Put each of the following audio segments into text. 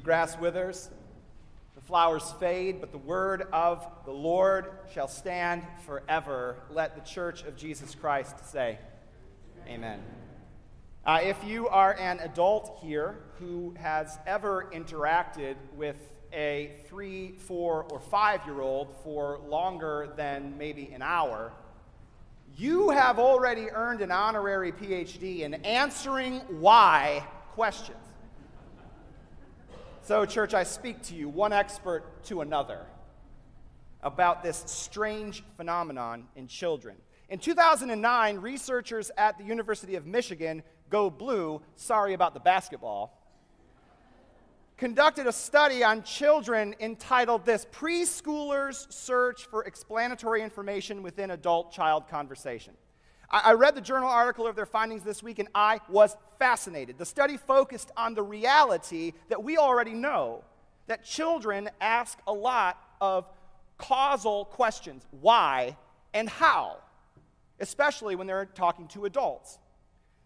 The grass withers, the flowers fade, but the word of the Lord shall stand forever. Let the church of Jesus Christ say, Amen. Uh, if you are an adult here who has ever interacted with a three, four, or five year old for longer than maybe an hour, you have already earned an honorary PhD in answering why questions. So, church, I speak to you, one expert to another, about this strange phenomenon in children. In 2009, researchers at the University of Michigan, go blue, sorry about the basketball, conducted a study on children entitled This Preschoolers Search for Explanatory Information Within Adult Child Conversation. I, read the journal article of their findings this week and I was fascinated. The study focused on the reality that we already know that children ask a lot of causal questions why and how, especially when they're talking to adults.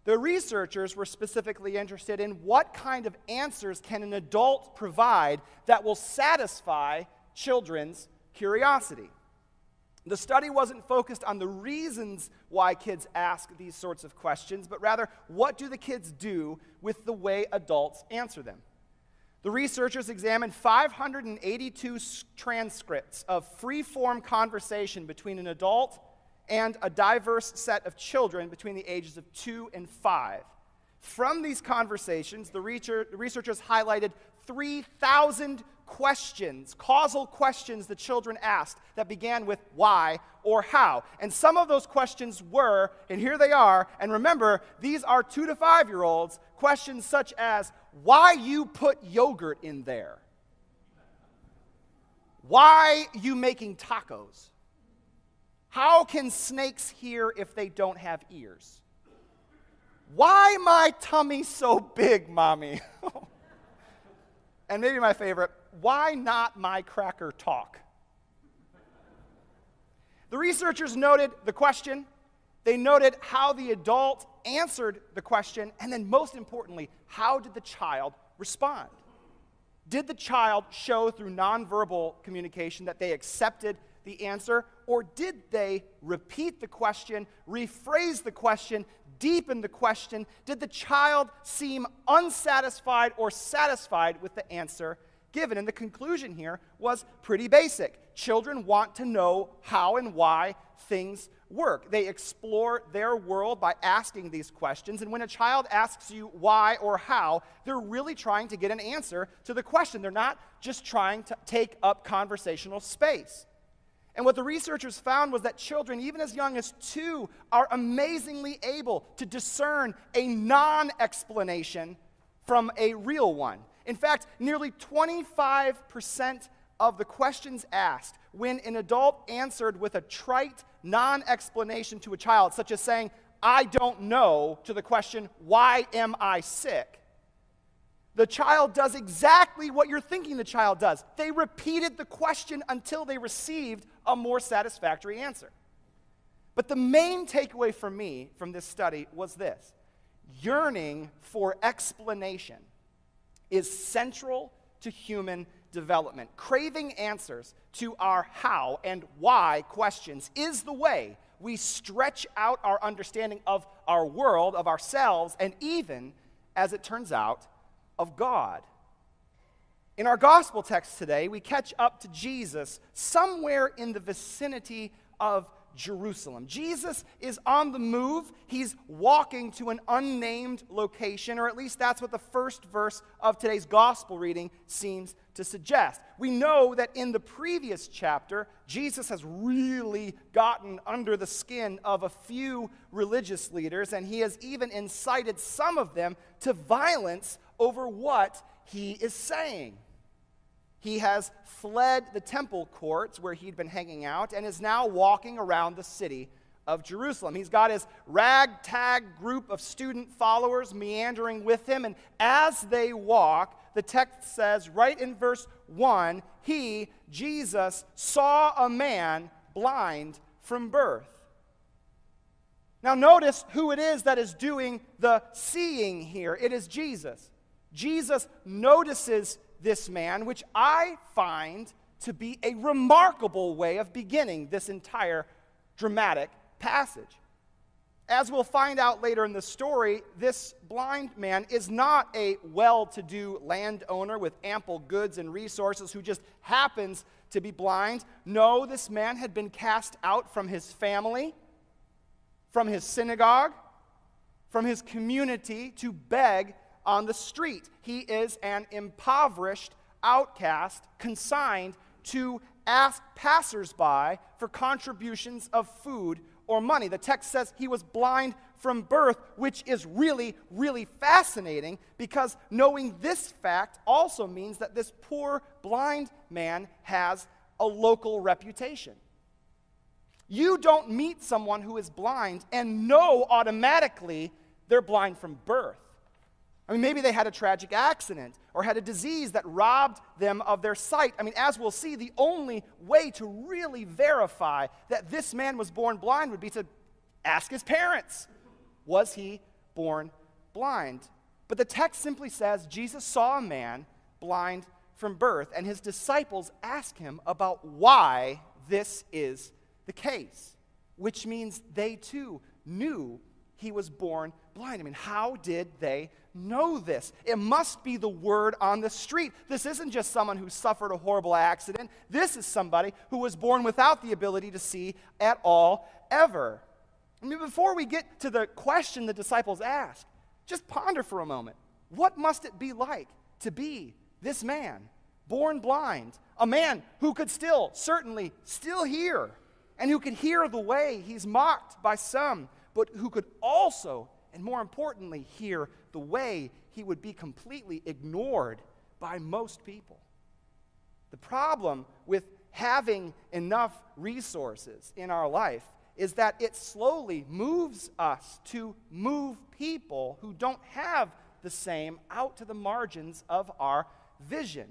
The researchers were specifically interested in what kind of answers can an adult provide that will satisfy children's curiosity. The study wasn't focused on the reasons why kids ask these sorts of questions, but rather, what do the kids do with the way adults answer them? The researchers examined 582 transcripts of free form conversation between an adult and a diverse set of children between the ages of two and five. From these conversations, the researchers highlighted 3,000 questions, causal questions the children asked that began with why or how. And some of those questions were, and here they are, and remember, these are two to five year olds, questions such as why you put yogurt in there? Why you making tacos? How can snakes hear if they don't have ears? Why my tummy so big, mommy? and maybe my favorite, why not my cracker talk? The researchers noted the question, they noted how the adult answered the question, and then most importantly, how did the child respond? Did the child show through nonverbal communication that they accepted the answer, or did they repeat the question, rephrase the question, deepen the question? Did the child seem unsatisfied or satisfied with the answer given? And the conclusion here was pretty basic. Children want to know how and why things work. They explore their world by asking these questions. And when a child asks you why or how, they're really trying to get an answer to the question. They're not just trying to take up conversational space. And what the researchers found was that children, even as young as two, are amazingly able to discern a non explanation from a real one. In fact, nearly 25% of the questions asked, when an adult answered with a trite non explanation to a child, such as saying, I don't know, to the question, Why am I sick? The child does exactly what you're thinking the child does. They repeated the question until they received a more satisfactory answer. But the main takeaway for me from this study was this yearning for explanation is central to human development. Craving answers to our how and why questions is the way we stretch out our understanding of our world, of ourselves, and even, as it turns out, of God. In our gospel text today, we catch up to Jesus somewhere in the vicinity of Jerusalem. Jesus is on the move. He's walking to an unnamed location, or at least that's what the first verse of today's gospel reading seems to suggest. We know that in the previous chapter, Jesus has really gotten under the skin of a few religious leaders, and he has even incited some of them to violence over what he is saying. He has fled the temple courts where he'd been hanging out and is now walking around the city of Jerusalem. He's got his ragtag group of student followers meandering with him, and as they walk, the text says right in verse 1 he, Jesus, saw a man blind from birth. Now, notice who it is that is doing the seeing here. It is Jesus. Jesus notices this man, which I find to be a remarkable way of beginning this entire dramatic passage. As we'll find out later in the story, this blind man is not a well to do landowner with ample goods and resources who just happens to be blind. No, this man had been cast out from his family, from his synagogue, from his community to beg on the street. He is an impoverished outcast consigned to ask passersby for contributions of food or money. The text says he was blind from birth, which is really, really fascinating because knowing this fact also means that this poor blind man has a local reputation. You don't meet someone who is blind and know automatically they're blind from birth. I mean, maybe they had a tragic accident or had a disease that robbed them of their sight. I mean, as we'll see, the only way to really verify that this man was born blind would be to ask his parents Was he born blind? But the text simply says Jesus saw a man blind from birth, and his disciples ask him about why this is the case, which means they too knew he was born blind. I mean, how did they know this? It must be the word on the street. This isn't just someone who suffered a horrible accident. This is somebody who was born without the ability to see at all, ever. I mean, before we get to the question the disciples ask, just ponder for a moment. What must it be like to be this man, born blind, a man who could still, certainly, still hear, and who could hear the way he's mocked by some, but who could also and more importantly, hear, the way he would be completely ignored by most people. The problem with having enough resources in our life is that it slowly moves us to move people who don't have the same out to the margins of our vision.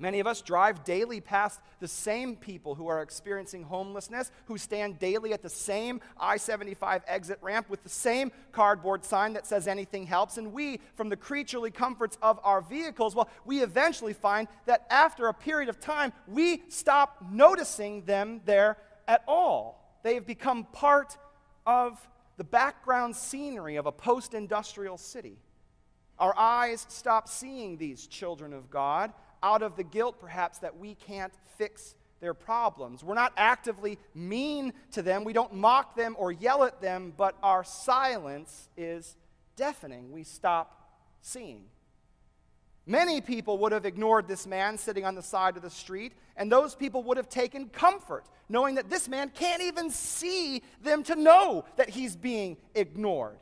Many of us drive daily past the same people who are experiencing homelessness, who stand daily at the same I 75 exit ramp with the same cardboard sign that says anything helps. And we, from the creaturely comforts of our vehicles, well, we eventually find that after a period of time, we stop noticing them there at all. They have become part of the background scenery of a post industrial city. Our eyes stop seeing these children of God out of the guilt, perhaps, that we can't fix their problems. We're not actively mean to them, we don't mock them or yell at them, but our silence is deafening. We stop seeing. Many people would have ignored this man sitting on the side of the street, and those people would have taken comfort knowing that this man can't even see them to know that he's being ignored.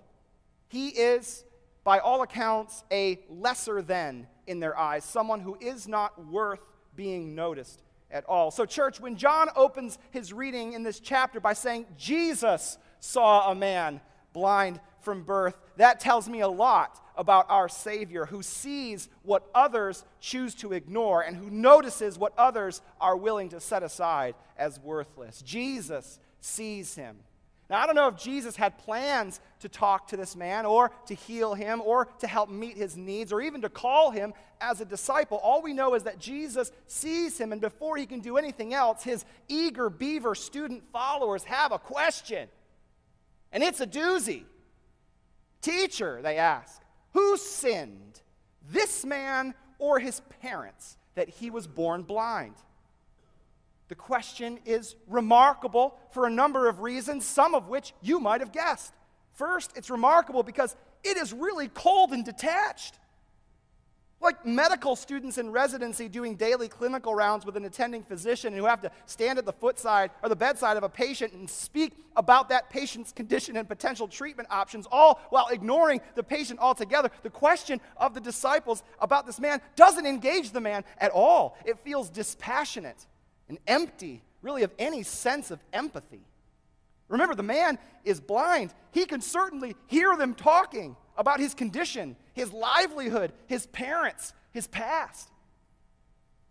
He is, by all accounts, a lesser than in their eyes, someone who is not worth being noticed at all. So, church, when John opens his reading in this chapter by saying, Jesus saw a man blind from birth, that tells me a lot about our Savior who sees what others choose to ignore and who notices what others are willing to set aside as worthless. Jesus sees him. Now, I don't know if Jesus had plans to talk to this man or to heal him or to help meet his needs or even to call him as a disciple. All we know is that Jesus sees him, and before he can do anything else, his eager beaver student followers have a question. And it's a doozy. Teacher, they ask, who sinned, this man or his parents, that he was born blind? The question is remarkable for a number of reasons, some of which you might have guessed. First, it's remarkable because it is really cold and detached. Like medical students in residency doing daily clinical rounds with an attending physician who have to stand at the footside or the bedside of a patient and speak about that patient's condition and potential treatment options, all while ignoring the patient altogether. The question of the disciples about this man doesn't engage the man at all. It feels dispassionate and empty, really, of any sense of empathy. Remember, the man is blind. He can certainly hear them talking about his condition, his livelihood, his parents, his past.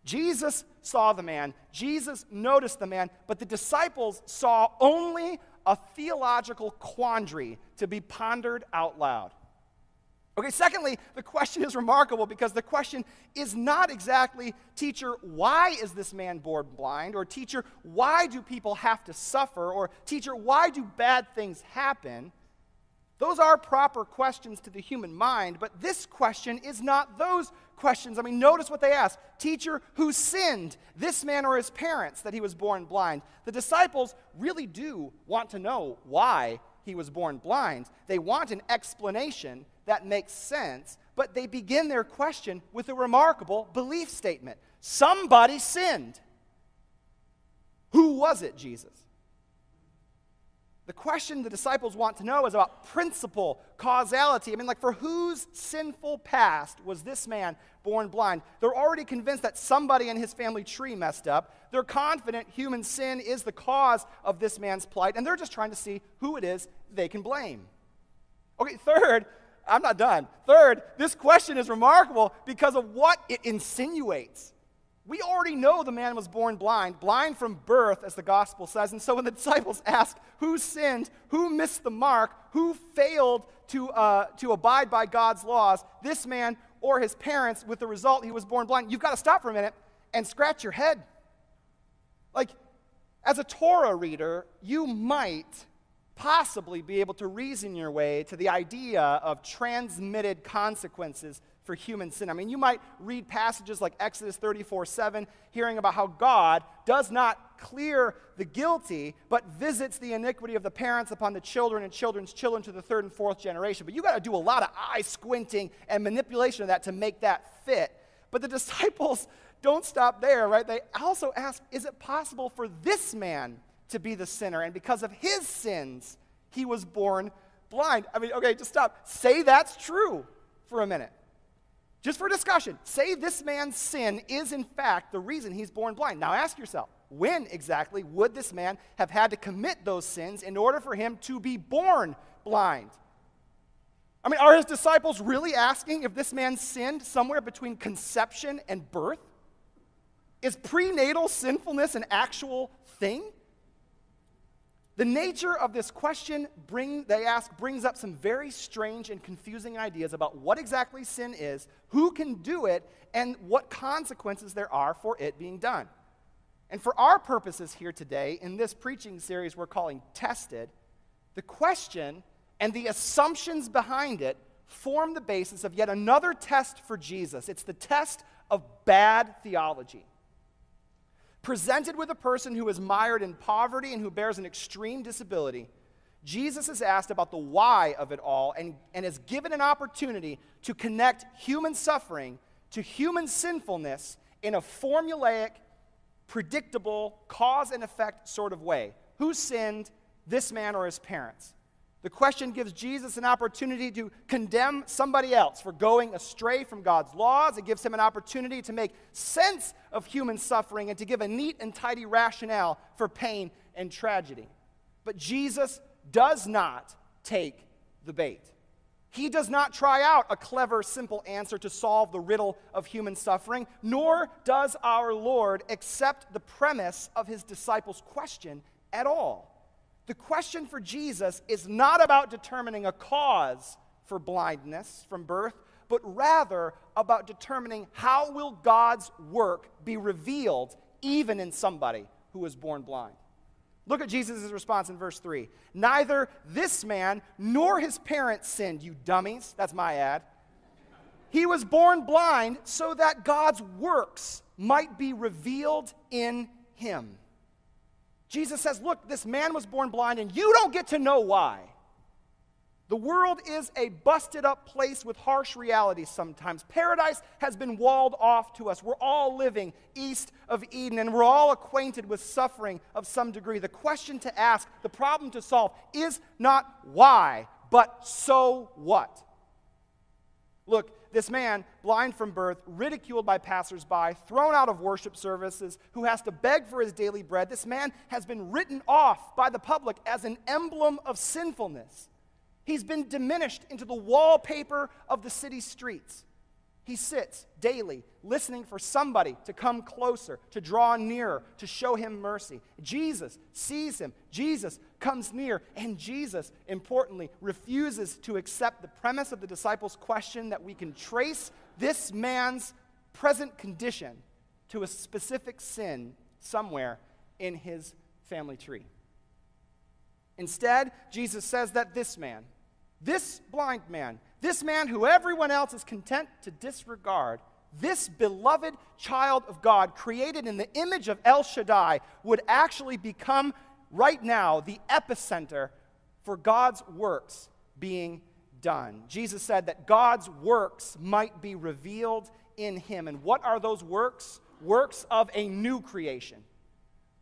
Jesus saw the man, Jesus noticed the man, but the disciples saw only a theological quandary to be pondered out loud. Okay, secondly, the question is remarkable because the question is not exactly, teacher, why is this man born blind? Or, teacher, why do people have to suffer? Or, teacher, why do bad things happen? Those are proper questions to the human mind, but this question is not those questions. I mean, notice what they ask Teacher, who sinned, this man or his parents, that he was born blind? The disciples really do want to know why he was born blind. They want an explanation that makes sense, but they begin their question with a remarkable belief statement Somebody sinned. Who was it, Jesus? The question the disciples want to know is about principle, causality. I mean, like, for whose sinful past was this man born blind? They're already convinced that somebody in his family tree messed up. They're confident human sin is the cause of this man's plight, and they're just trying to see who it is they can blame. Okay, third, I'm not done. Third, this question is remarkable because of what it insinuates. We already know the man was born blind, blind from birth, as the gospel says. And so when the disciples ask who sinned, who missed the mark, who failed to, uh, to abide by God's laws, this man or his parents, with the result he was born blind, you've got to stop for a minute and scratch your head. Like, as a Torah reader, you might possibly be able to reason your way to the idea of transmitted consequences for human sin. I mean, you might read passages like Exodus 34 7, hearing about how God does not clear the guilty, but visits the iniquity of the parents upon the children and children's children to the third and fourth generation. But you got to do a lot of eye squinting and manipulation of that to make that fit. But the disciples don't stop there, right? They also ask, is it possible for this man to be the sinner? And because of his sins, he was born blind. I mean, okay, just stop. Say that's true for a minute. Just for discussion, say this man's sin is in fact the reason he's born blind. Now ask yourself, when exactly would this man have had to commit those sins in order for him to be born blind? I mean, are his disciples really asking if this man sinned somewhere between conception and birth? Is prenatal sinfulness an actual thing? The nature of this question bring, they ask brings up some very strange and confusing ideas about what exactly sin is, who can do it, and what consequences there are for it being done. And for our purposes here today, in this preaching series we're calling Tested, the question and the assumptions behind it form the basis of yet another test for Jesus. It's the test of bad theology presented with a person who is mired in poverty and who bears an extreme disability, Jesus is asked about the why of it all and, and is given an opportunity to connect human suffering to human sinfulness in a formulaic, predictable, cause and effect sort of way. Who sinned, this man or his parents? The question gives Jesus an opportunity to condemn somebody else for going astray from God's laws. It gives him an opportunity to make sense of human suffering and to give a neat and tidy rationale for pain and tragedy. But Jesus does not take the bait. He does not try out a clever, simple answer to solve the riddle of human suffering, nor does our Lord accept the premise of his disciples' question at all. The question for Jesus is not about determining a cause for blindness from birth, but rather about determining how will God's work be revealed even in somebody who was born blind. Look at Jesus' response in verse 3. Neither this man nor his parents sinned, you dummies. That's my ad. He was born blind so that God's works might be revealed in him. Jesus says, Look, this man was born blind, and you don't get to know why. The world is a busted up place with harsh realities sometimes. Paradise has been walled off to us. We're all living east of Eden, and we're all acquainted with suffering of some degree. The question to ask, the problem to solve, is not why, but so what? Look, this man, blind from birth, ridiculed by passersby, thrown out of worship services, who has to beg for his daily bread, this man has been written off by the public as an emblem of sinfulness. He's been diminished into the wallpaper of the city streets. He sits daily listening for somebody to come closer, to draw nearer, to show him mercy. Jesus sees him. Jesus comes near. And Jesus, importantly, refuses to accept the premise of the disciples' question that we can trace this man's present condition to a specific sin somewhere in his family tree. Instead, Jesus says that this man, this blind man, this man who everyone else is content to disregard, this beloved child of God, created in the image of El Shaddai, would actually become right now the epicenter for God's works being done. Jesus said that God's works might be revealed in him. And what are those works? Works of a new creation,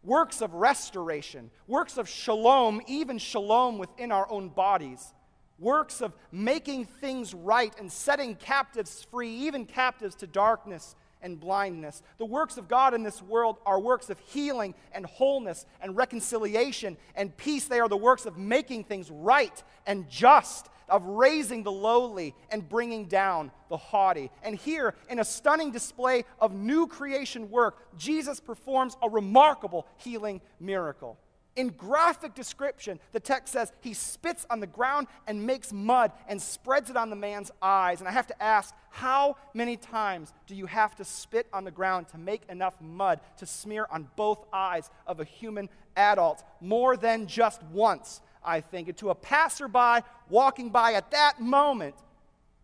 works of restoration, works of shalom, even shalom within our own bodies works of making things right and setting captives free, even captives to darkness and blindness. The works of God in this world are works of healing and wholeness and reconciliation and peace. They are the works of making things right and just, of raising the lowly and bringing down the haughty. And here, in a stunning display of new creation work, Jesus performs a remarkable healing miracle. In graphic description, the text says he spits on the ground and makes mud and spreads it on the man's eyes. And I have to ask, how many times do you have to spit on the ground to make enough mud to smear on both eyes of a human adult? More than just once, I think. And to a passerby walking by at that moment,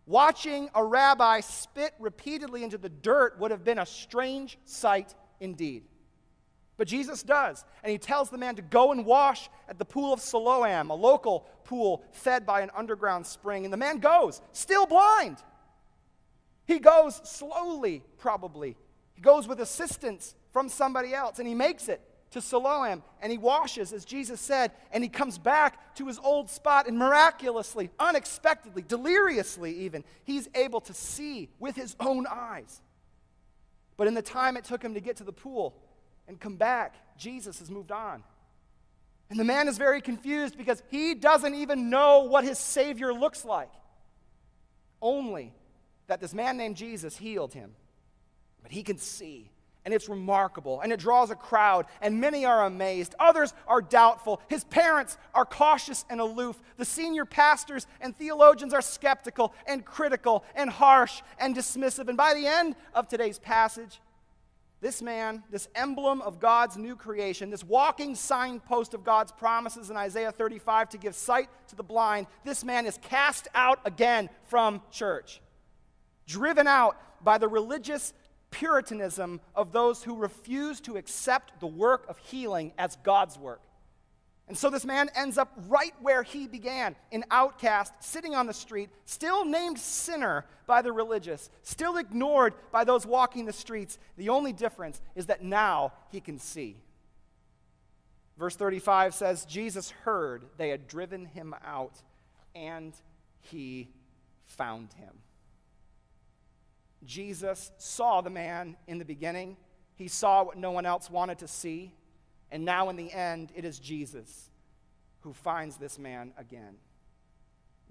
watching a rabbi spit repeatedly into the dirt would have been a strange sight indeed. But Jesus does. And he tells the man to go and wash at the pool of Siloam, a local pool fed by an underground spring. And the man goes, still blind. He goes slowly, probably. He goes with assistance from somebody else, and he makes it to Siloam, and he washes, as Jesus said, and he comes back to his old spot, and miraculously, unexpectedly, deliriously even, he's able to see with his own eyes. But in the time it took him to get to the pool, and come back. Jesus has moved on. And the man is very confused because he doesn't even know what his Savior looks like. Only that this man named Jesus healed him. But he can see. And it's remarkable. And it draws a crowd. And many are amazed. Others are doubtful. His parents are cautious and aloof. The senior pastors and theologians are skeptical and critical and harsh and dismissive. And by the end of today's passage, this man, this emblem of God's new creation, this walking signpost of God's promises in Isaiah 35 to give sight to the blind, this man is cast out again from church, driven out by the religious puritanism of those who refuse to accept the work of healing as God's work. And so this man ends up right where he began an outcast, sitting on the street, still named sinner by the religious, still ignored by those walking the streets. The only difference is that now he can see. Verse 35 says Jesus heard they had driven him out, and he found him. Jesus saw the man in the beginning, he saw what no one else wanted to see. And now, in the end, it is Jesus who finds this man again.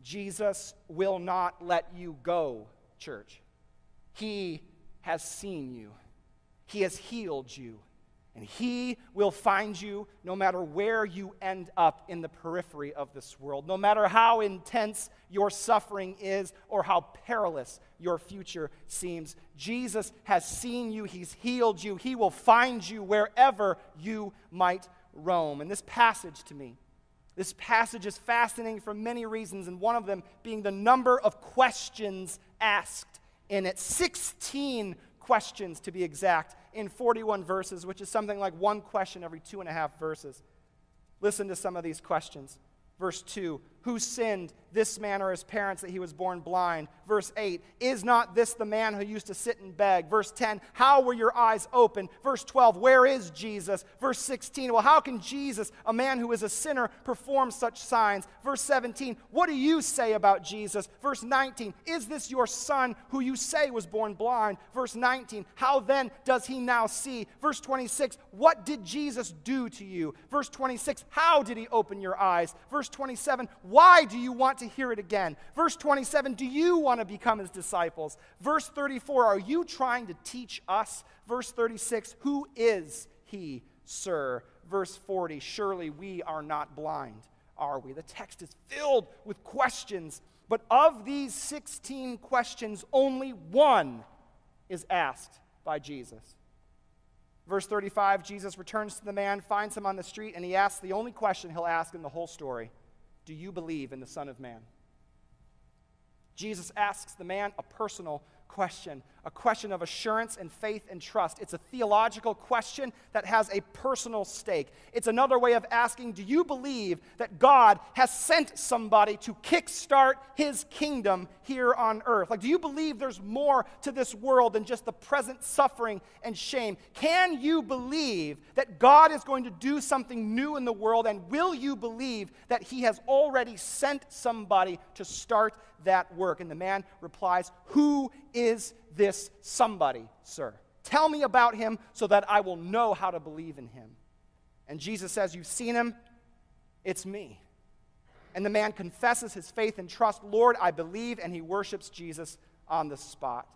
Jesus will not let you go, church. He has seen you, He has healed you. And he will find you no matter where you end up in the periphery of this world, no matter how intense your suffering is or how perilous your future seems. Jesus has seen you, he's healed you, he will find you wherever you might roam. And this passage to me, this passage is fascinating for many reasons, and one of them being the number of questions asked in it 16 questions to be exact in 41 verses, which is something like one question every two and a half verses. Listen to some of these questions. Verse 2 Who sinned, this man or his parents, that he was born blind? Verse 8 Is not this the man who used to sit and beg? Verse 10 How were your eyes open? Verse 12 Where is Jesus? Verse 16 Well, how can Jesus, a man who is a sinner, perform such signs? Verse 17 What do you say about Jesus? Verse 19 Is this your son who you say was born blind? Verse 19 How then does he now see? Verse 26 What did Jesus do to you? Verse 26 How did he open your eyes? Verse 27 Why do you want to hear it again? Verse 27 Do you want to become his disciples? Verse 34 Are you trying to teach us? Verse 36 Who is he, sir? Verse 40 Surely we are not blind, are we? The text is filled with questions, but of these 16 questions, only one is asked by Jesus. Verse 35 Jesus returns to the man, finds him on the street, and he asks the only question he'll ask in the whole story Do you believe in the Son of Man? Jesus asks the man a personal question, a question of assurance and faith and trust. It's a theological question that has a personal stake. It's another way of asking Do you believe that God has sent somebody to kickstart his kingdom here on earth? Like, do you believe there's more to this world than just the present suffering and shame? Can you believe that God is going to do something new in the world? And will you believe that he has already sent somebody to start that work? And the man replies, Who is this somebody, sir? Tell me about him so that I will know how to believe in him. And Jesus says, You've seen him, it's me. And the man confesses his faith and trust. Lord, I believe, and he worships Jesus on the spot.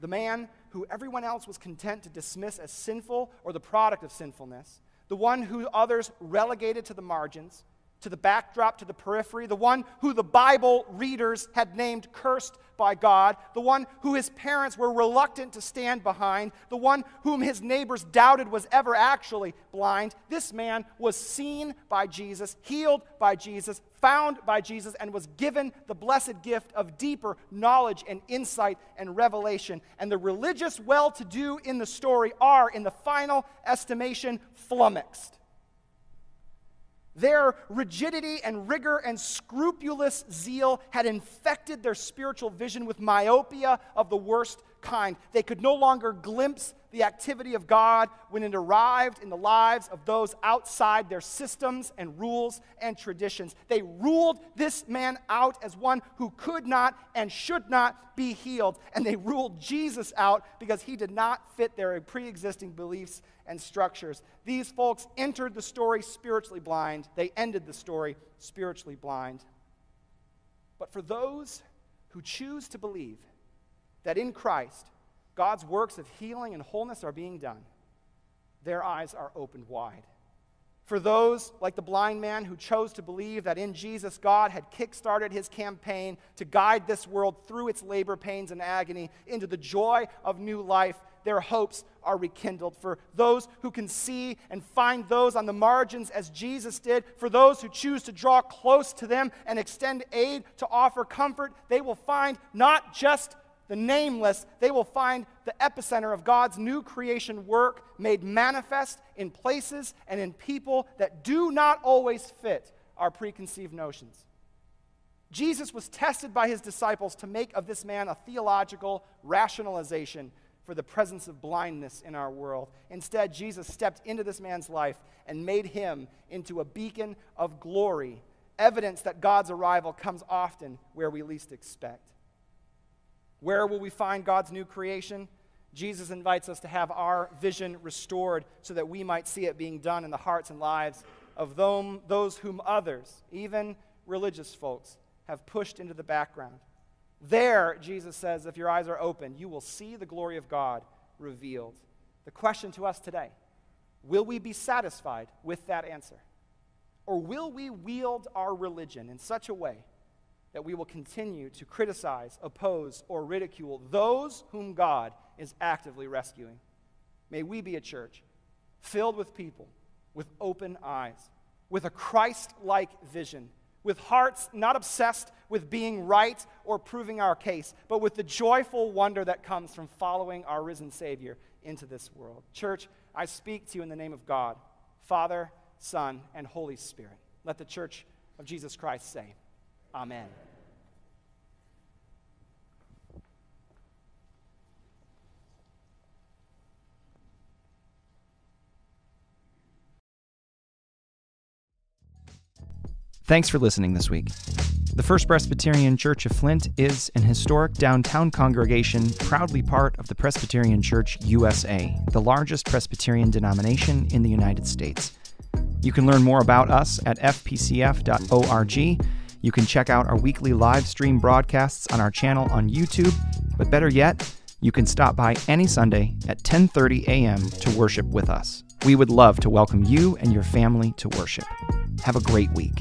The man who everyone else was content to dismiss as sinful or the product of sinfulness, the one who others relegated to the margins, to the backdrop, to the periphery, the one who the Bible readers had named cursed by God, the one who his parents were reluctant to stand behind, the one whom his neighbors doubted was ever actually blind. This man was seen by Jesus, healed by Jesus, found by Jesus, and was given the blessed gift of deeper knowledge and insight and revelation. And the religious well to do in the story are, in the final estimation, flummoxed. Their rigidity and rigor and scrupulous zeal had infected their spiritual vision with myopia of the worst kind. They could no longer glimpse the activity of God when it arrived in the lives of those outside their systems and rules and traditions. They ruled this man out as one who could not and should not be healed. And they ruled Jesus out because he did not fit their pre existing beliefs and structures. These folks entered the story spiritually blind, they ended the story spiritually blind. But for those who choose to believe that in Christ, God's works of healing and wholeness are being done, their eyes are opened wide. For those, like the blind man who chose to believe that in Jesus God had kickstarted his campaign to guide this world through its labor pains and agony into the joy of new life, their hopes are rekindled. For those who can see and find those on the margins as Jesus did, for those who choose to draw close to them and extend aid to offer comfort, they will find not just the nameless, they will find the epicenter of God's new creation work made manifest in places and in people that do not always fit our preconceived notions. Jesus was tested by his disciples to make of this man a theological rationalization for the presence of blindness in our world. Instead, Jesus stepped into this man's life and made him into a beacon of glory, evidence that God's arrival comes often where we least expect. Where will we find God's new creation? Jesus invites us to have our vision restored so that we might see it being done in the hearts and lives of those whom others, even religious folks, have pushed into the background. There, Jesus says, if your eyes are open, you will see the glory of God revealed. The question to us today will we be satisfied with that answer? Or will we wield our religion in such a way that we will continue to criticize, oppose, or ridicule those whom God is actively rescuing? May we be a church filled with people with open eyes, with a Christ like vision with hearts not obsessed with being right or proving our case, but with the joyful wonder that comes from following our risen Savior into this world. Church, I speak to you in the name of God, Father, Son, and Holy Spirit. Let the church of Jesus Christ say, Amen. Thanks for listening this week. The First Presbyterian Church of Flint is an historic downtown congregation proudly part of the Presbyterian Church USA, the largest Presbyterian denomination in the United States. You can learn more about us at fpcf.org. You can check out our weekly live stream broadcasts on our channel on YouTube, but better yet, you can stop by any Sunday at 10:30 a.m. to worship with us. We would love to welcome you and your family to worship. Have a great week.